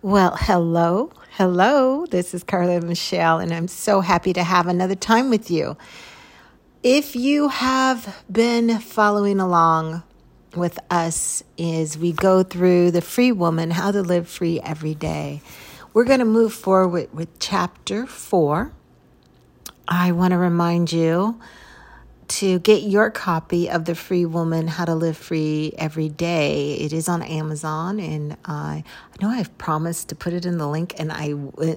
Well, hello, hello. This is Carla Michelle, and I'm so happy to have another time with you. If you have been following along with us as we go through the Free Woman, How to Live Free Every Day, we're going to move forward with chapter four. I want to remind you to get your copy of The Free Woman How to Live Free Every Day. It is on Amazon, and I, I know I've promised to put it in the link and I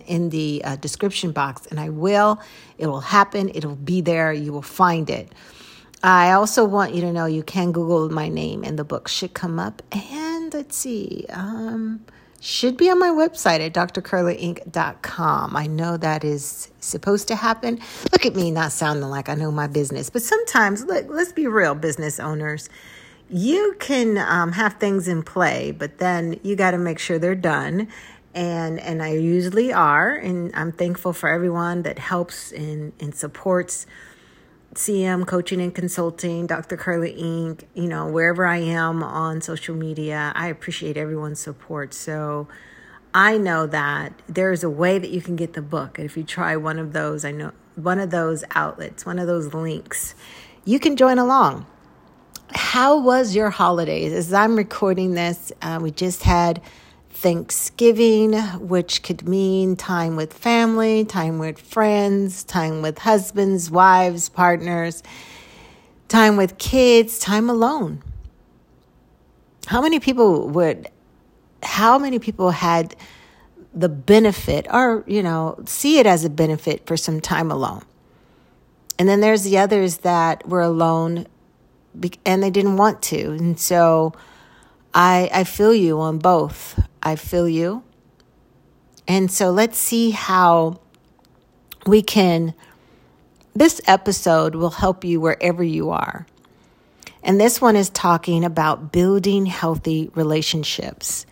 in the uh, description box, and I will. It will happen. It'll be there. You will find it. I also want you to know you can Google my name, and the book should come up. And let's see. Um, should be on my website at drcarlainc.com. I know that is supposed to happen. Look at me not sounding like I know my business, but sometimes, look, let's be real, business owners. You can um, have things in play, but then you got to make sure they're done. And and I usually are, and I'm thankful for everyone that helps and, and supports CM Coaching and Consulting, Dr. Carla Inc., you know, wherever I am on social media, I appreciate everyone's support. So I know that there's a way that you can get the book. And if you try one of those, I know one of those outlets, one of those links, you can join along. How was your holidays? As I'm recording this, uh, we just had Thanksgiving, which could mean time with family, time with friends, time with husbands, wives, partners, time with kids, time alone. How many people would, how many people had the benefit or, you know, see it as a benefit for some time alone? And then there's the others that were alone and they didn't want to. And so I, I feel you on both. I feel you. And so let's see how we can. This episode will help you wherever you are. And this one is talking about building healthy relationships.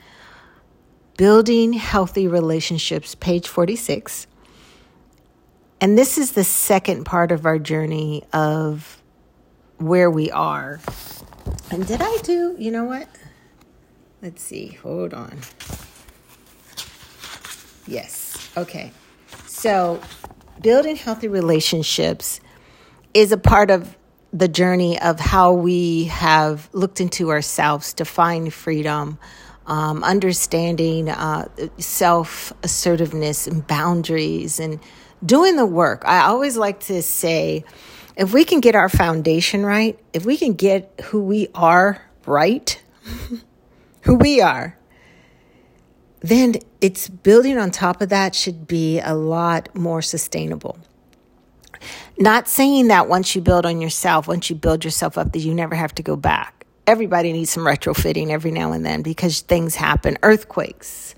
Building healthy relationships, page 46. And this is the second part of our journey of where we are. And did I do, you know what? Let's see. Hold on. Yes. Okay. So, building healthy relationships is a part of the journey of how we have looked into ourselves to find freedom, um, understanding uh, self assertiveness and boundaries, and doing the work. I always like to say if we can get our foundation right, if we can get who we are right, who we are, then it's building on top of that should be a lot more sustainable. Not saying that once you build on yourself, once you build yourself up, that you never have to go back. Everybody needs some retrofitting every now and then because things happen earthquakes,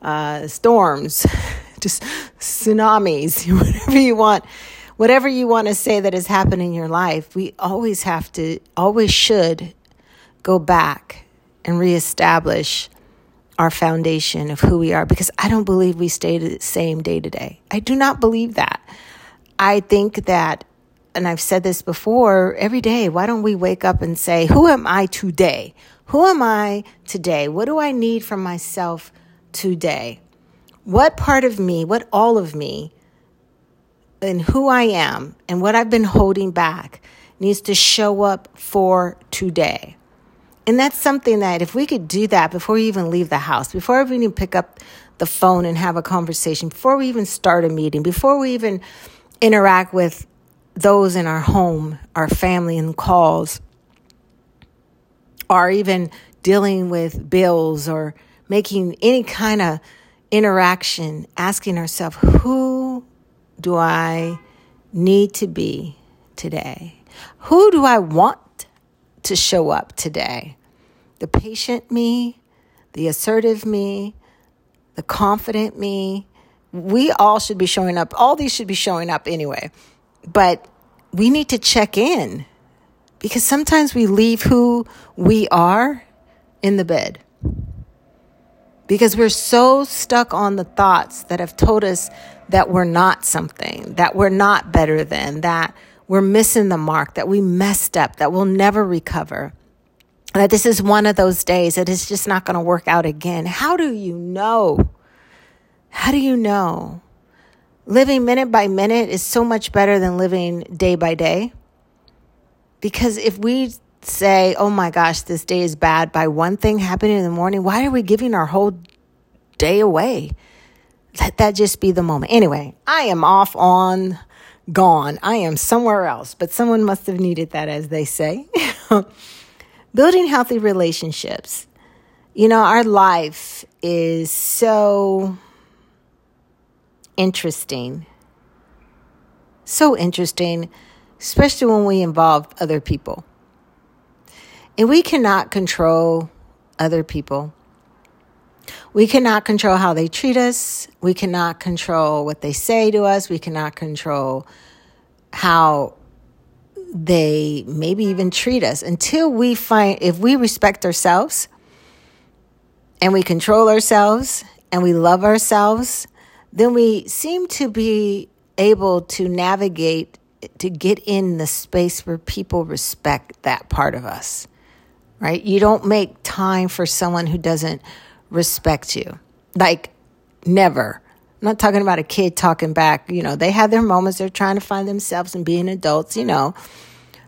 uh, storms, just tsunamis, whatever you want. Whatever you want to say that has happened in your life, we always have to, always should go back and reestablish our foundation of who we are because I don't believe we stay the same day to day. I do not believe that. I think that, and I've said this before, every day, why don't we wake up and say, Who am I today? Who am I today? What do I need from myself today? What part of me, what all of me, and who I am, and what I've been holding back needs to show up for today? And that's something that if we could do that before we even leave the house, before we even pick up the phone and have a conversation, before we even start a meeting, before we even interact with those in our home, our family and calls, or even dealing with bills or making any kind of interaction, asking ourselves, who do I need to be today? Who do I want to show up today. The patient me, the assertive me, the confident me. We all should be showing up. All these should be showing up anyway. But we need to check in because sometimes we leave who we are in the bed because we're so stuck on the thoughts that have told us that we're not something, that we're not better than, that we're missing the mark, that we messed up, that we'll never recover, that this is one of those days that it's just not going to work out again. How do you know? How do you know? Living minute by minute is so much better than living day by day. Because if we say, oh my gosh, this day is bad by one thing happening in the morning, why are we giving our whole day away? Let that just be the moment. Anyway, I am off on gone. I am somewhere else, but someone must have needed that, as they say. Building healthy relationships. You know, our life is so interesting. So interesting, especially when we involve other people. And we cannot control other people. We cannot control how they treat us. We cannot control what they say to us. We cannot control how they maybe even treat us until we find, if we respect ourselves and we control ourselves and we love ourselves, then we seem to be able to navigate to get in the space where people respect that part of us, right? You don't make time for someone who doesn't respect you. Like, never. I'm not talking about a kid talking back. You know, they have their moments. They're trying to find themselves and being adults, you know.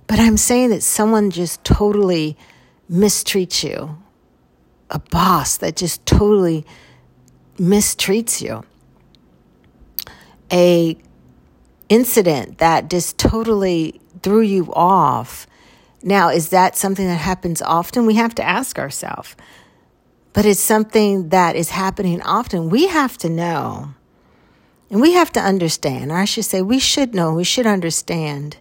But I'm saying that someone just totally mistreats you, a boss that just totally mistreats you, a incident that just totally threw you off. Now, is that something that happens often? We have to ask ourselves but it's something that is happening often. We have to know and we have to understand, or I should say, we should know, we should understand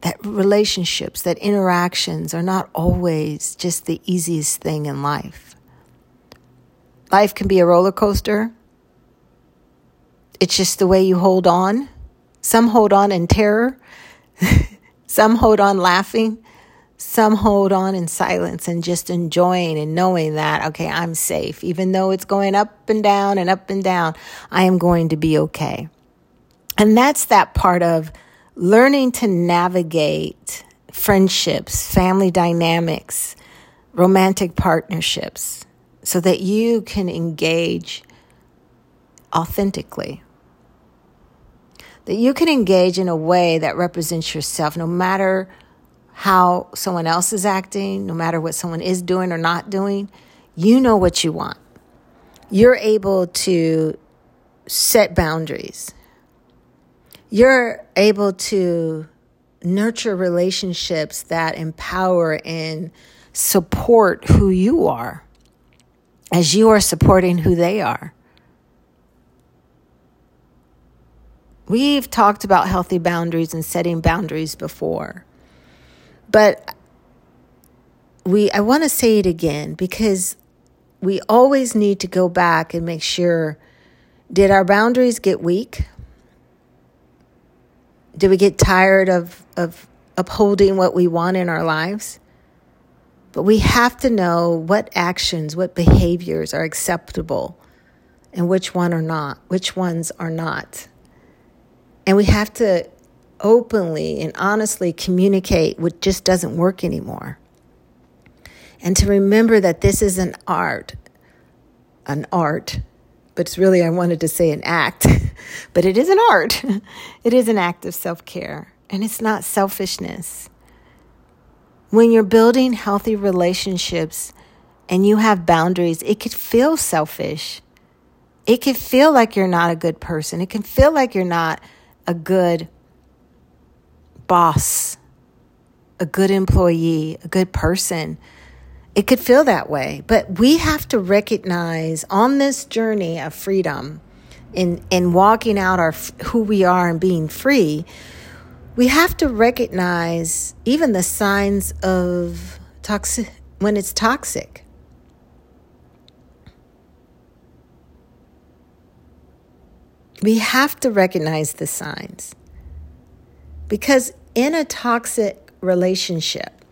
that relationships, that interactions are not always just the easiest thing in life. Life can be a roller coaster. It's just the way you hold on. Some hold on in terror, some hold on laughing, some hold on in silence and just enjoying and knowing that, okay, I'm safe. Even though it's going up and down and up and down, I am going to be okay. And that's that part of learning to navigate friendships, family dynamics, romantic partnerships, so that you can engage authentically. That you can engage in a way that represents yourself no matter how someone else is acting, no matter what someone is doing or not doing, you know what you want. You're able to set boundaries. You're able to nurture relationships that empower and support who you are as you are supporting who they are. We've talked about healthy boundaries and setting boundaries before. But we I want to say it again because we always need to go back and make sure did our boundaries get weak? Did we get tired of of upholding what we want in our lives? But we have to know what actions, what behaviors are acceptable and which one are not, which ones are not. And we have to openly and honestly communicate what just doesn't work anymore. And to remember that this is an art, an art, but it's really, I wanted to say an act, but it is an art. It is an act of self care, and it's not selfishness. When you're building healthy relationships and you have boundaries, it could feel selfish. It could feel like you're not a good person. It can feel like you're not a good boss, a good employee, a good person. It could feel that way, but we have to recognize on this journey of freedom in in walking out our who we are and being free, we have to recognize even the signs of toxic when it's toxic. We have to recognize the signs. Because in a toxic relationship,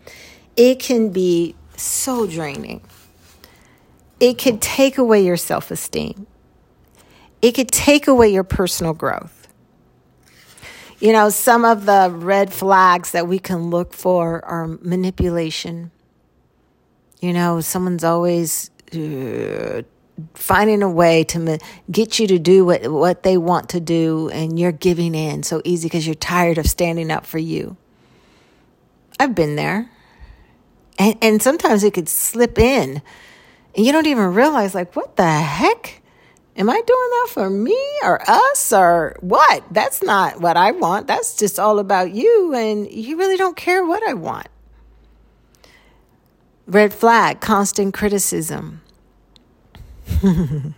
it can be so draining. It could take away your self esteem. It could take away your personal growth. You know, some of the red flags that we can look for are manipulation. You know, someone's always uh, finding a way to get you to do what, what they want to do, and you're giving in so easy because you're tired of standing up for you. I've been there. And, and sometimes it could slip in, and you don't even realize, like, what the heck? Am I doing that for me or us or what? That's not what I want. That's just all about you, and you really don't care what I want. Red flag, constant criticism.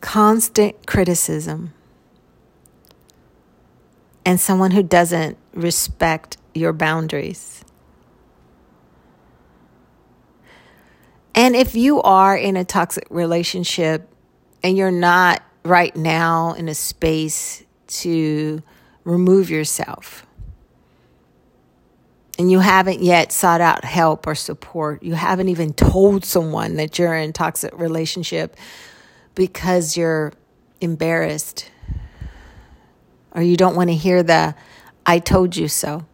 constant criticism. And someone who doesn't respect your boundaries. And if you are in a toxic relationship and you're not right now in a space to remove yourself, and you haven't yet sought out help or support, you haven't even told someone that you're in a toxic relationship because you're embarrassed or you don't want to hear the I told you so.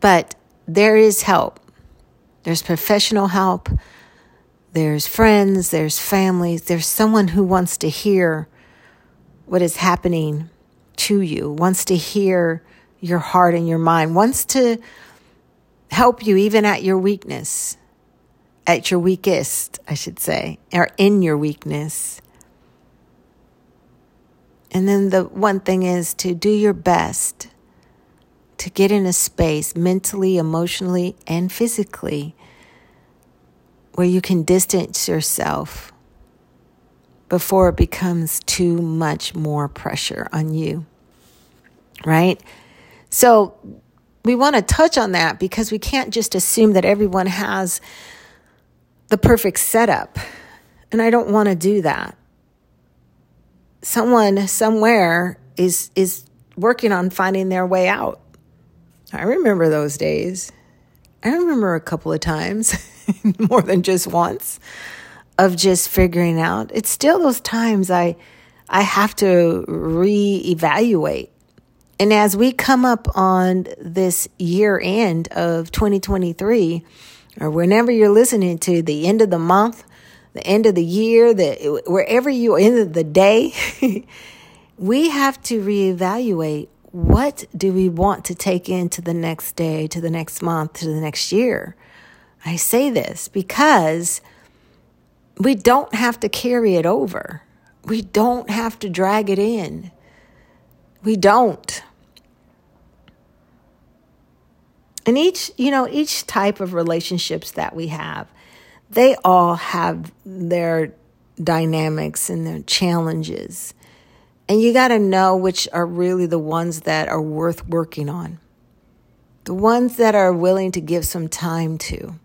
But there is help. There's professional help. There's friends. There's families. There's someone who wants to hear what is happening to you, wants to hear your heart and your mind, wants to help you even at your weakness, at your weakest, I should say, or in your weakness. And then the one thing is to do your best to get in a space mentally, emotionally, and physically where you can distance yourself before it becomes too much more pressure on you. Right? So, we want to touch on that because we can't just assume that everyone has the perfect setup. And I don't want to do that. Someone somewhere is is working on finding their way out. I remember those days. I remember a couple of times, more than just once, of just figuring out. It's still those times I I have to reevaluate. And as we come up on this year end of 2023, or whenever you're listening to the end of the month, the end of the year, the wherever you end of the day, we have to reevaluate what do we want to take into the next day, to the next month, to the next year? I say this because we don't have to carry it over. We don't have to drag it in. We don't. And each, you know, each type of relationships that we have, they all have their dynamics and their challenges. And you got to know which are really the ones that are worth working on. The ones that are willing to give some time to.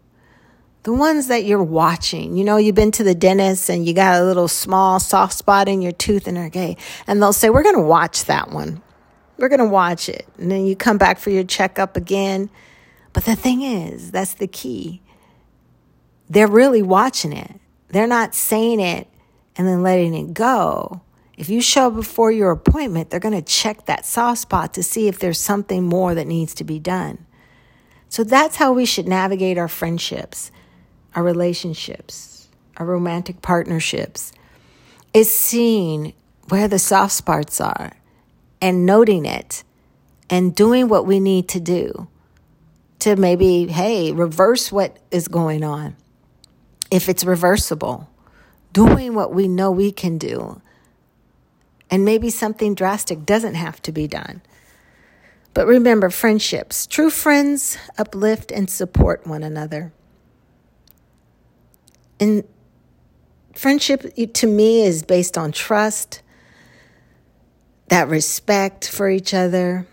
The ones that you're watching. You know, you've been to the dentist and you got a little small soft spot in your tooth and okay. And they'll say, We're going to watch that one. We're going to watch it. And then you come back for your checkup again. But the thing is, that's the key. They're really watching it. They're not saying it and then letting it go. If you show up before your appointment, they're going to check that soft spot to see if there's something more that needs to be done. So that's how we should navigate our friendships, our relationships, our romantic partnerships, is seeing where the soft spots are and noting it and doing what we need to do to maybe, hey, reverse what is going on. If it's reversible, doing what we know we can do and maybe something drastic doesn't have to be done. But remember, friendships. True friends uplift and support one another. And friendship to me is based on trust, that respect for each other,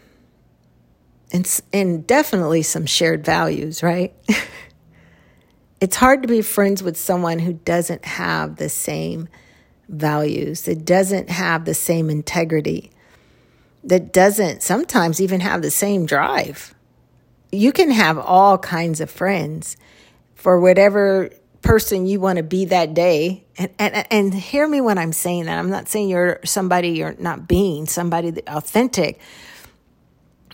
and, and definitely some shared values, right? it's hard to be friends with someone who doesn't have the same values, that doesn't have the same integrity, that doesn't sometimes even have the same drive. You can have all kinds of friends for whatever person you want to be that day. And, and, and hear me when I'm saying that. I'm not saying you're somebody you're not being, somebody authentic,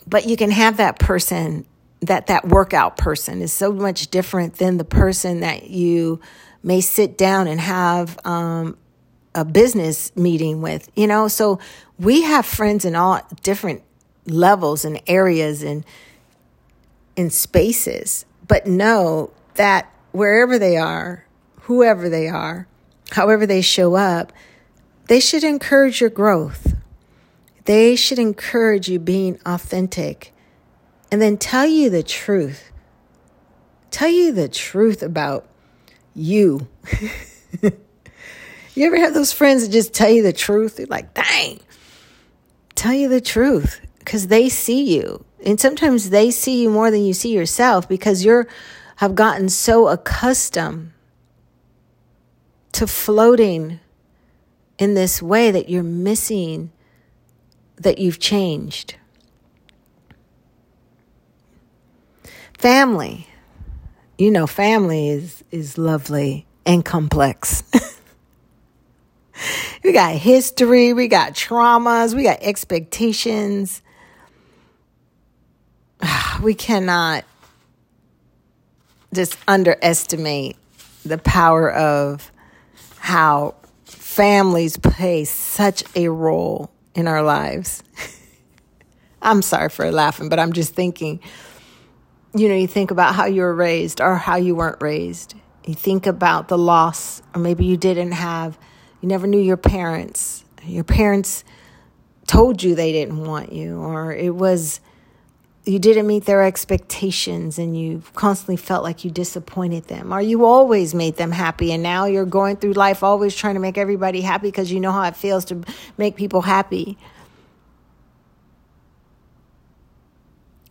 but you can have that person that that workout person is so much different than the person that you may sit down and have um, a business meeting with, you know? So we have friends in all different levels and areas and in spaces, but know that wherever they are, whoever they are, however they show up, they should encourage your growth. They should encourage you being authentic and then tell you the truth. Tell you the truth about you. you ever have those friends that just tell you the truth? They're like, dang, tell you the truth because they see you. And sometimes they see you more than you see yourself because you're have gotten so accustomed to floating in this way that you're missing that you've changed. Family. You know, family is, is lovely and complex. we got history, we got traumas, we got expectations. We cannot just underestimate the power of how families play such a role in our lives. I'm sorry for laughing, but I'm just thinking, you know, you think about how you were raised or how you weren't raised. You think about the loss, or maybe you didn't have, you never knew your parents. Your parents told you they didn't want you, or it was you didn't meet their expectations and you constantly felt like you disappointed them. Or you always made them happy and now you're going through life always trying to make everybody happy because you know how it feels to make people happy.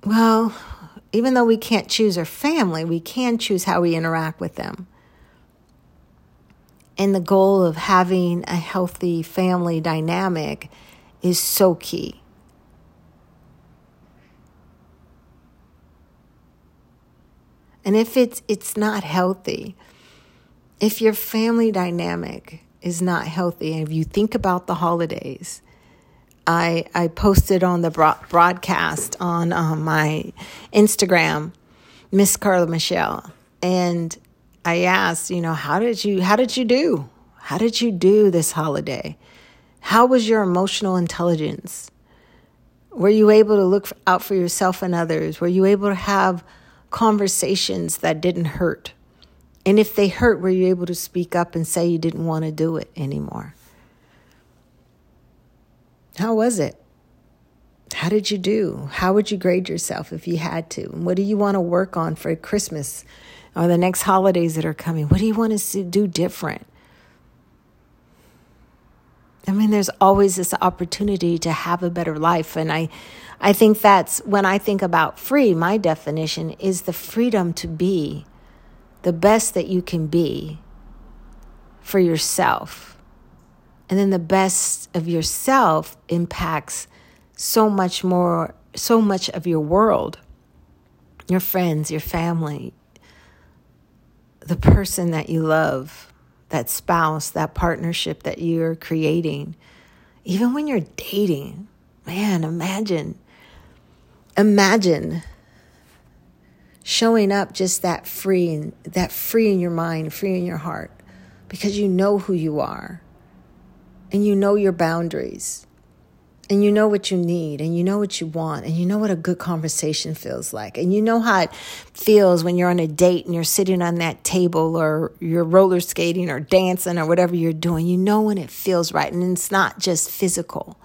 Well even though we can't choose our family we can choose how we interact with them. And the goal of having a healthy family dynamic is so key And if it's it's not healthy, if your family dynamic is not healthy, and if you think about the holidays, I I posted on the broadcast on um, my Instagram, Miss Carla Michelle, and I asked, you know, how did you how did you do? How did you do this holiday? How was your emotional intelligence? Were you able to look out for yourself and others? Were you able to have conversations that didn't hurt? And if they hurt, were you able to speak up and say you didn't want to do it anymore? How was it? How did you do? How would you grade yourself if you had to? And what do you want to work on for Christmas or the next holidays that are coming? What do you want to do different? I mean, there's always this opportunity to have a better life. And I, I think that's when I think about free, my definition is the freedom to be the best that you can be for yourself. And then the best of yourself impacts so much more, so much of your world, your friends, your family, the person that you love that spouse, that partnership that you're creating. Even when you're dating, man, imagine, imagine showing up just that free that free in your mind, free in your heart, because you know who you are and you know your boundaries and you know what you need and you know what you want and you know what a good conversation feels like and you know how it feels when you're on a date and you're sitting on that table or you're roller skating or dancing or whatever you're doing. You know when it feels right and it's not just physical.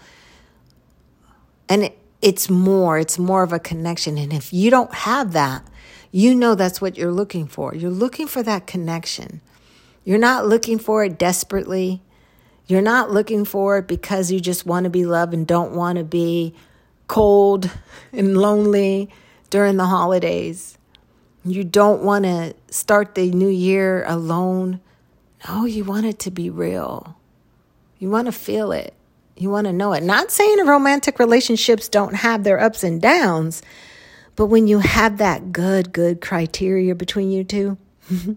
And it, it's more it's more of a connection and if you don't have that you know that's what you're looking for you're looking for that connection you're not looking for it desperately you're not looking for it because you just want to be loved and don't want to be cold and lonely during the holidays. You don't want to start the new year alone. No, you want it to be real. You want to feel it. You want to know it. Not saying romantic relationships don't have their ups and downs, but when you have that good, good criteria between you two,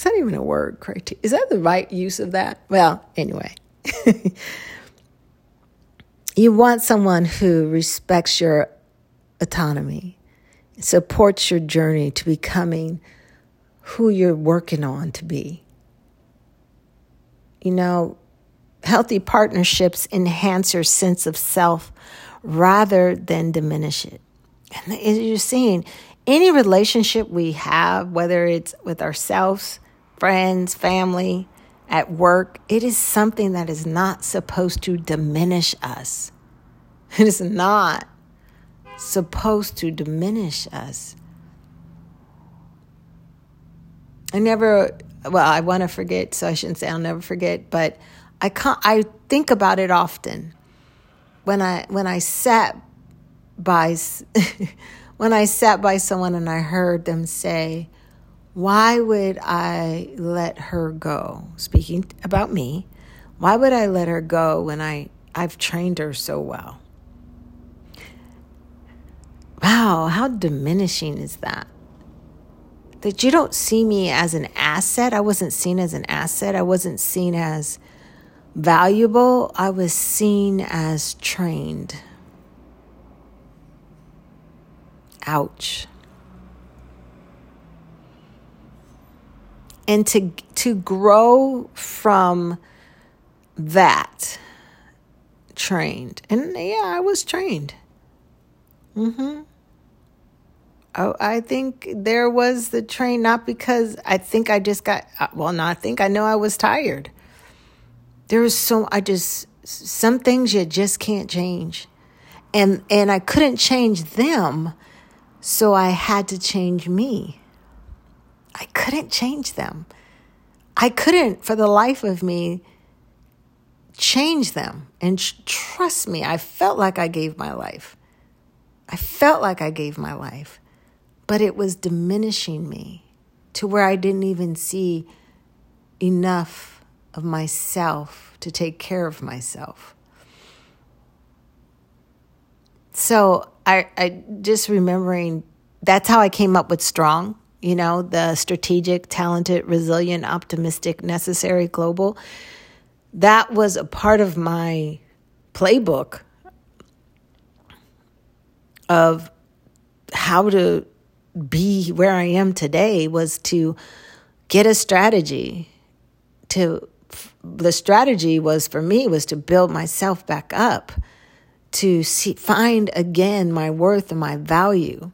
Is that even a word? Criteria? Is that the right use of that? Well, anyway. you want someone who respects your autonomy supports your journey to becoming who you're working on to be. You know, healthy partnerships enhance your sense of self rather than diminish it. And as you're seeing, any relationship we have, whether it's with ourselves, friends, family, at work, it is something that is not supposed to diminish us. It is not supposed to diminish us. I never, well, I want to forget, so I shouldn't say I'll never forget, but I can't, I think about it often when I when I sat by when I sat by someone and I heard them say, "Why would I let her go?" Speaking about me, why would I let her go when I I've trained her so well? Wow, how diminishing is that? That you don't see me as an asset. I wasn't seen as an asset. I wasn't seen as valuable. I was seen as trained. Ouch. And to to grow from that trained. And yeah, I was trained. Mm-hmm. Oh, I think there was the train not because I think I just got uh, well, no, I think I know I was tired. There was so I just some things you just can't change. And and I couldn't change them, so I had to change me. I couldn't change them. I couldn't for the life of me change them. And trust me, I felt like I gave my life. I felt like I gave my life but it was diminishing me to where I didn't even see enough of myself to take care of myself. So I, I just remembering that's how I came up with strong, you know, the strategic, talented, resilient, optimistic, necessary, global. That was a part of my playbook of how to be where I am today was to get a strategy to the strategy was for me was to build myself back up to see, find again my worth and my value.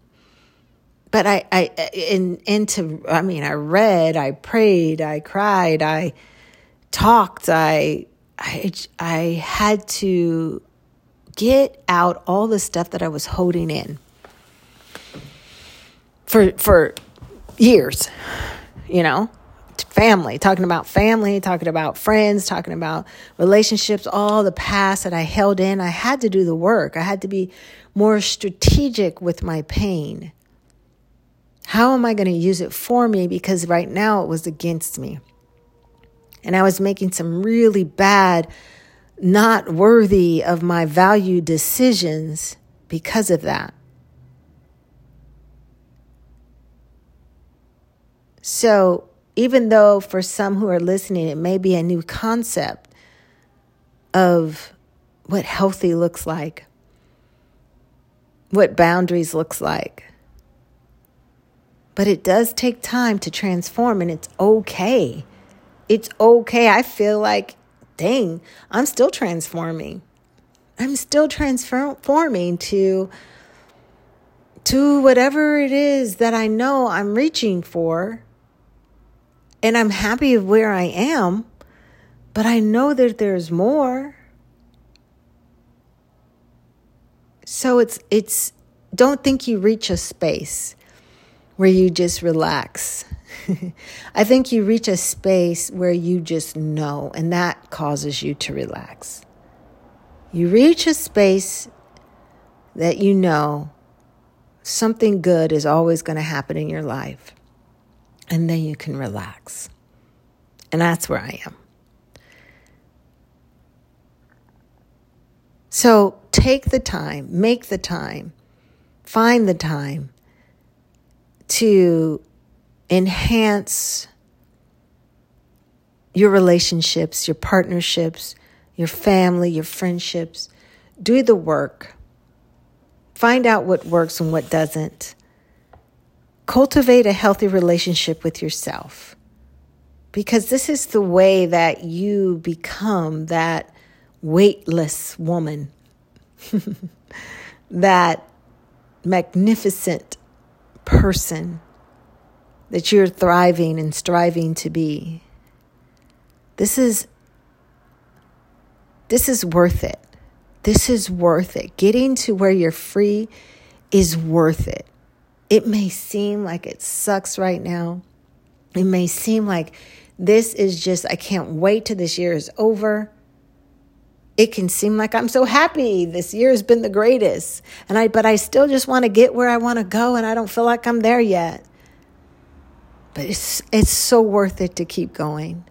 But I, I in into I mean I read I prayed I cried I talked I I I had to get out all the stuff that I was holding in for for years, you know, family, talking about family, talking about friends, talking about relationships, all the past that I held in. I had to do the work. I had to be more strategic with my pain. How am I going to use it for me? Because right now it was against me. And I was making some really bad, not worthy of my value decisions because of that. So, even though for some who are listening, it may be a new concept of what healthy looks like, what boundaries looks like. But it does take time to transform and it's okay. It's okay. I feel like, dang, I'm still transforming. I'm still transforming to to whatever it is that I know I'm reaching for and I'm happy of where I am, but I know that there's more. So it's it's don't think you reach a space where you just relax. I think you reach a space where you just know, and that causes you to relax. You reach a space that you know something good is always going to happen in your life and then you can relax. And that's where I am. So take the time, make the time, find the time to enhance your relationships, your partnerships, your family, your friendships. Do the work. Find out what works and what doesn't. Cultivate a healthy relationship with yourself because this is the way that you become that weightless woman, that magnificent person that you're thriving and striving to be. This is this is worth it. This is worth it. Getting to where you're free is worth it. It may seem like it sucks right now. It may seem like this is just, I can't wait till this year is over. It can seem like I'm so happy. This year has been the greatest. And I but I still just want to get where I want to go and I don't feel like I'm there yet. But it's it's so worth it to keep going.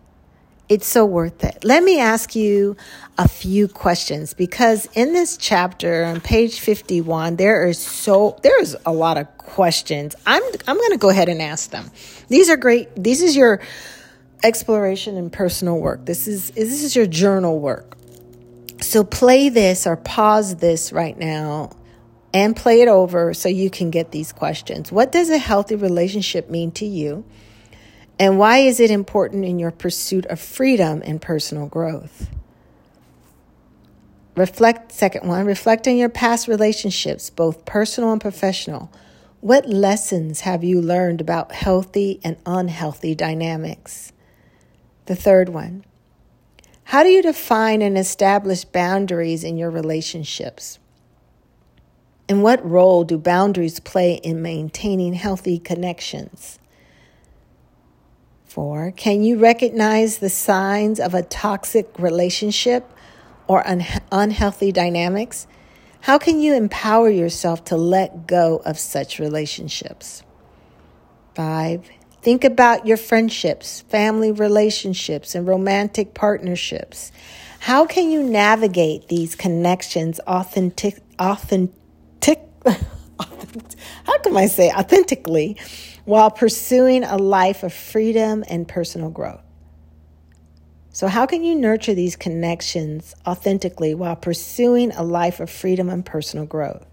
It's so worth it. Let me ask you a few questions because in this chapter on page 51 there is so there's a lot of questions. I'm I'm going to go ahead and ask them. These are great. This is your exploration and personal work. This is this is your journal work. So play this or pause this right now and play it over so you can get these questions. What does a healthy relationship mean to you? And why is it important in your pursuit of freedom and personal growth? Reflect, second one, reflect on your past relationships, both personal and professional. What lessons have you learned about healthy and unhealthy dynamics? The third one, how do you define and establish boundaries in your relationships? And what role do boundaries play in maintaining healthy connections? Four, can you recognize the signs of a toxic relationship or un- unhealthy dynamics? How can you empower yourself to let go of such relationships? Five, think about your friendships, family relationships, and romantic partnerships. How can you navigate these connections authentic, authentic, how can I say authentically while pursuing a life of freedom and personal growth. So, how can you nurture these connections authentically while pursuing a life of freedom and personal growth?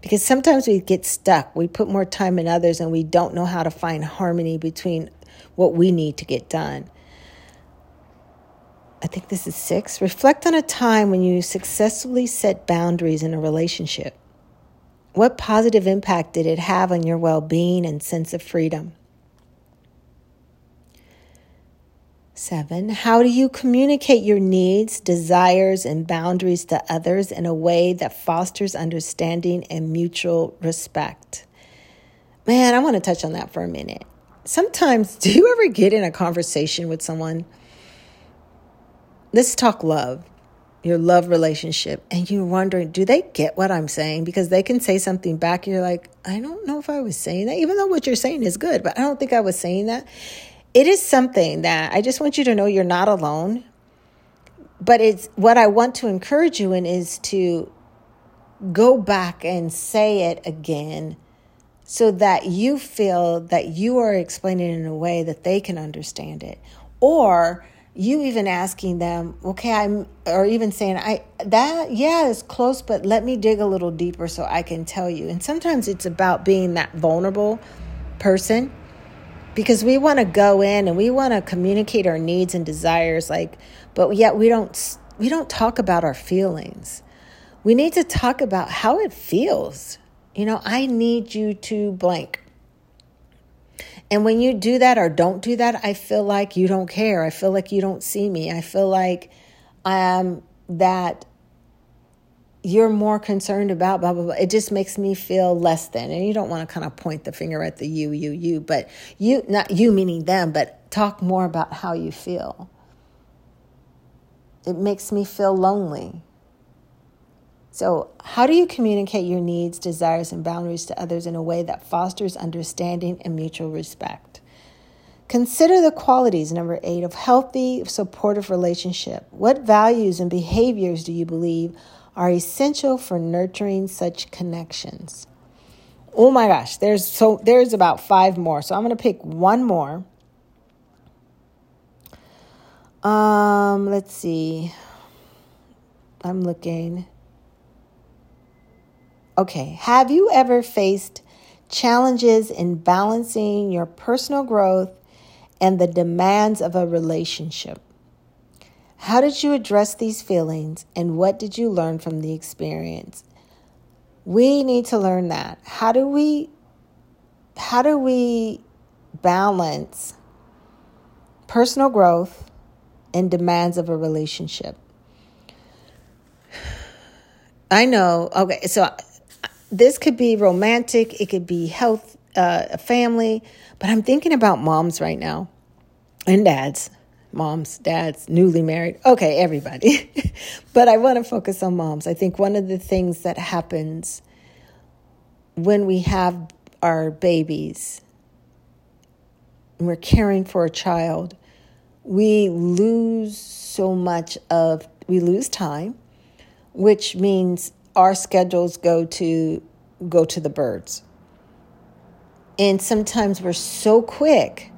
Because sometimes we get stuck. We put more time in others and we don't know how to find harmony between what we need to get done. I think this is six. Reflect on a time when you successfully set boundaries in a relationship. What positive impact did it have on your well being and sense of freedom? Seven, how do you communicate your needs, desires, and boundaries to others in a way that fosters understanding and mutual respect? Man, I want to touch on that for a minute. Sometimes, do you ever get in a conversation with someone? Let's talk love your love relationship and you're wondering, do they get what I'm saying? Because they can say something back. You're like, I don't know if I was saying that, even though what you're saying is good, but I don't think I was saying that. It is something that I just want you to know you're not alone. But it's what I want to encourage you in is to go back and say it again so that you feel that you are explaining it in a way that they can understand it. Or you even asking them, okay, I'm, or even saying, I, that, yeah, is close, but let me dig a little deeper so I can tell you. And sometimes it's about being that vulnerable person because we want to go in and we want to communicate our needs and desires, like, but yet we don't, we don't talk about our feelings. We need to talk about how it feels. You know, I need you to blank. And when you do that or don't do that, I feel like you don't care. I feel like you don't see me. I feel like um, that you're more concerned about blah blah blah. It just makes me feel less than. And you don't want to kind of point the finger at the you, you, you, but you not you meaning them, but talk more about how you feel. It makes me feel lonely. So, how do you communicate your needs, desires, and boundaries to others in a way that fosters understanding and mutual respect? Consider the qualities, number eight, of healthy, supportive relationship. What values and behaviors do you believe are essential for nurturing such connections? Oh my gosh, there's so there's about five more. So I'm to pick one more. Um, let's see. I'm looking. Okay, have you ever faced challenges in balancing your personal growth and the demands of a relationship. How did you address these feelings and what did you learn from the experience? We need to learn that. How do we how do we balance personal growth and demands of a relationship? I know. Okay, so this could be romantic, it could be health, uh, a family, but I'm thinking about moms right now and dads moms, dads, newly married. Okay, everybody. but I want to focus on moms. I think one of the things that happens when we have our babies, and we're caring for a child, we lose so much of, we lose time, which means our schedules go to go to the birds. And sometimes we're so quick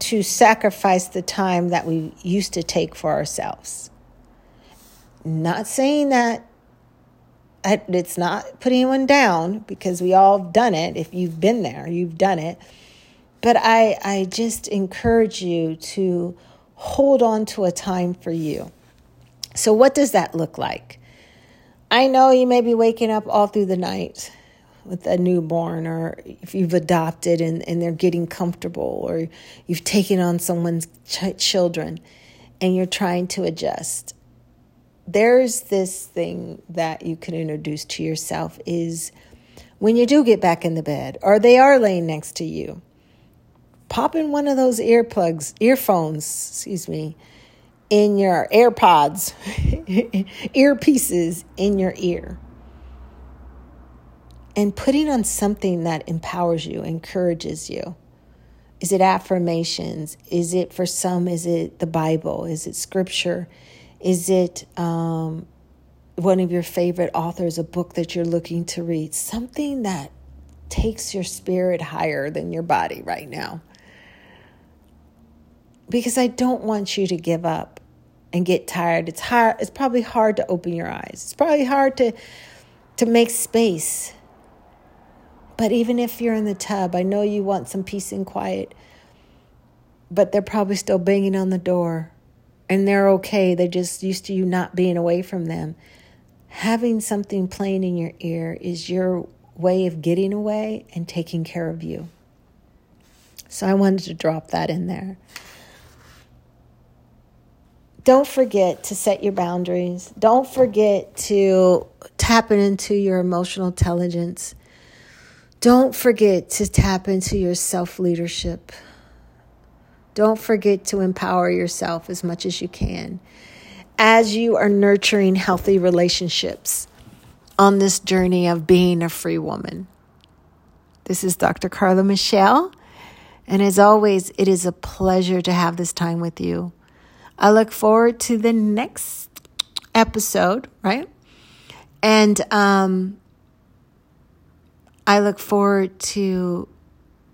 to sacrifice the time that we used to take for ourselves. Not saying that it's not putting anyone down because we all have done it. If you've been there, you've done it. But I, I just encourage you to hold on to a time for you. So, what does that look like? I know you may be waking up all through the night with a newborn or if you've adopted and, and they're getting comfortable or you've taken on someone's ch- children and you're trying to adjust. There's this thing that you can introduce to yourself is when you do get back in the bed or they are laying next to you pop in one of those earplugs earphones excuse me in your airpods earpieces in your ear and putting on something that empowers you, encourages you. Is it affirmations? Is it for some? Is it the Bible? Is it scripture? Is it um, one of your favorite authors, a book that you're looking to read? Something that takes your spirit higher than your body right now. Because I don't want you to give up and get tired. It's hard. It's probably hard to open your eyes. It's probably hard to to make space but even if you're in the tub, I know you want some peace and quiet, but they're probably still banging on the door and they're okay. They're just used to you not being away from them. Having something playing in your ear is your way of getting away and taking care of you. So I wanted to drop that in there. Don't forget to set your boundaries. Don't forget to tap into your emotional intelligence. Don't forget to tap into your self leadership. Don't forget to empower yourself as much as you can as you are nurturing healthy relationships on this journey of being a free woman. This is Dr. Carla Michelle. And as always, it is a pleasure to have this time with you. I look forward to the next episode, right? And um, I look forward to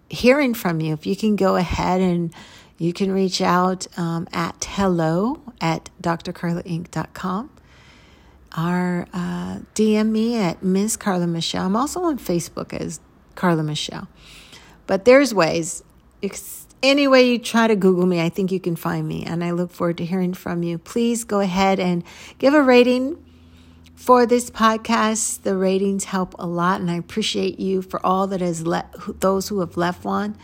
hearing from you. If you can go ahead and you can reach out um, at hello at drcarlainc.com or uh, DM me at Miss Carla Michelle. I'm also on Facebook as Carla Michelle. But there's ways. Any way you try to Google me, I think you can find me. And I look forward to hearing from you. Please go ahead and give a rating for this podcast. The ratings help a lot, and I appreciate you for all that has let those who have left one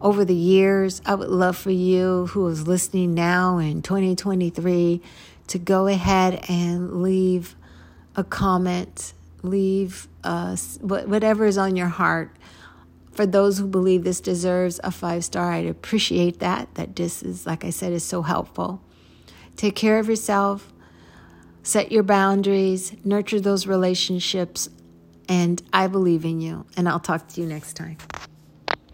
over the years. I would love for you who is listening now in 2023 to go ahead and leave a comment, leave uh, whatever is on your heart. For those who believe this deserves a five star, I'd appreciate that. That this is, like I said, is so helpful. Take care of yourself Set your boundaries, nurture those relationships, and I believe in you. And I'll talk to you next time.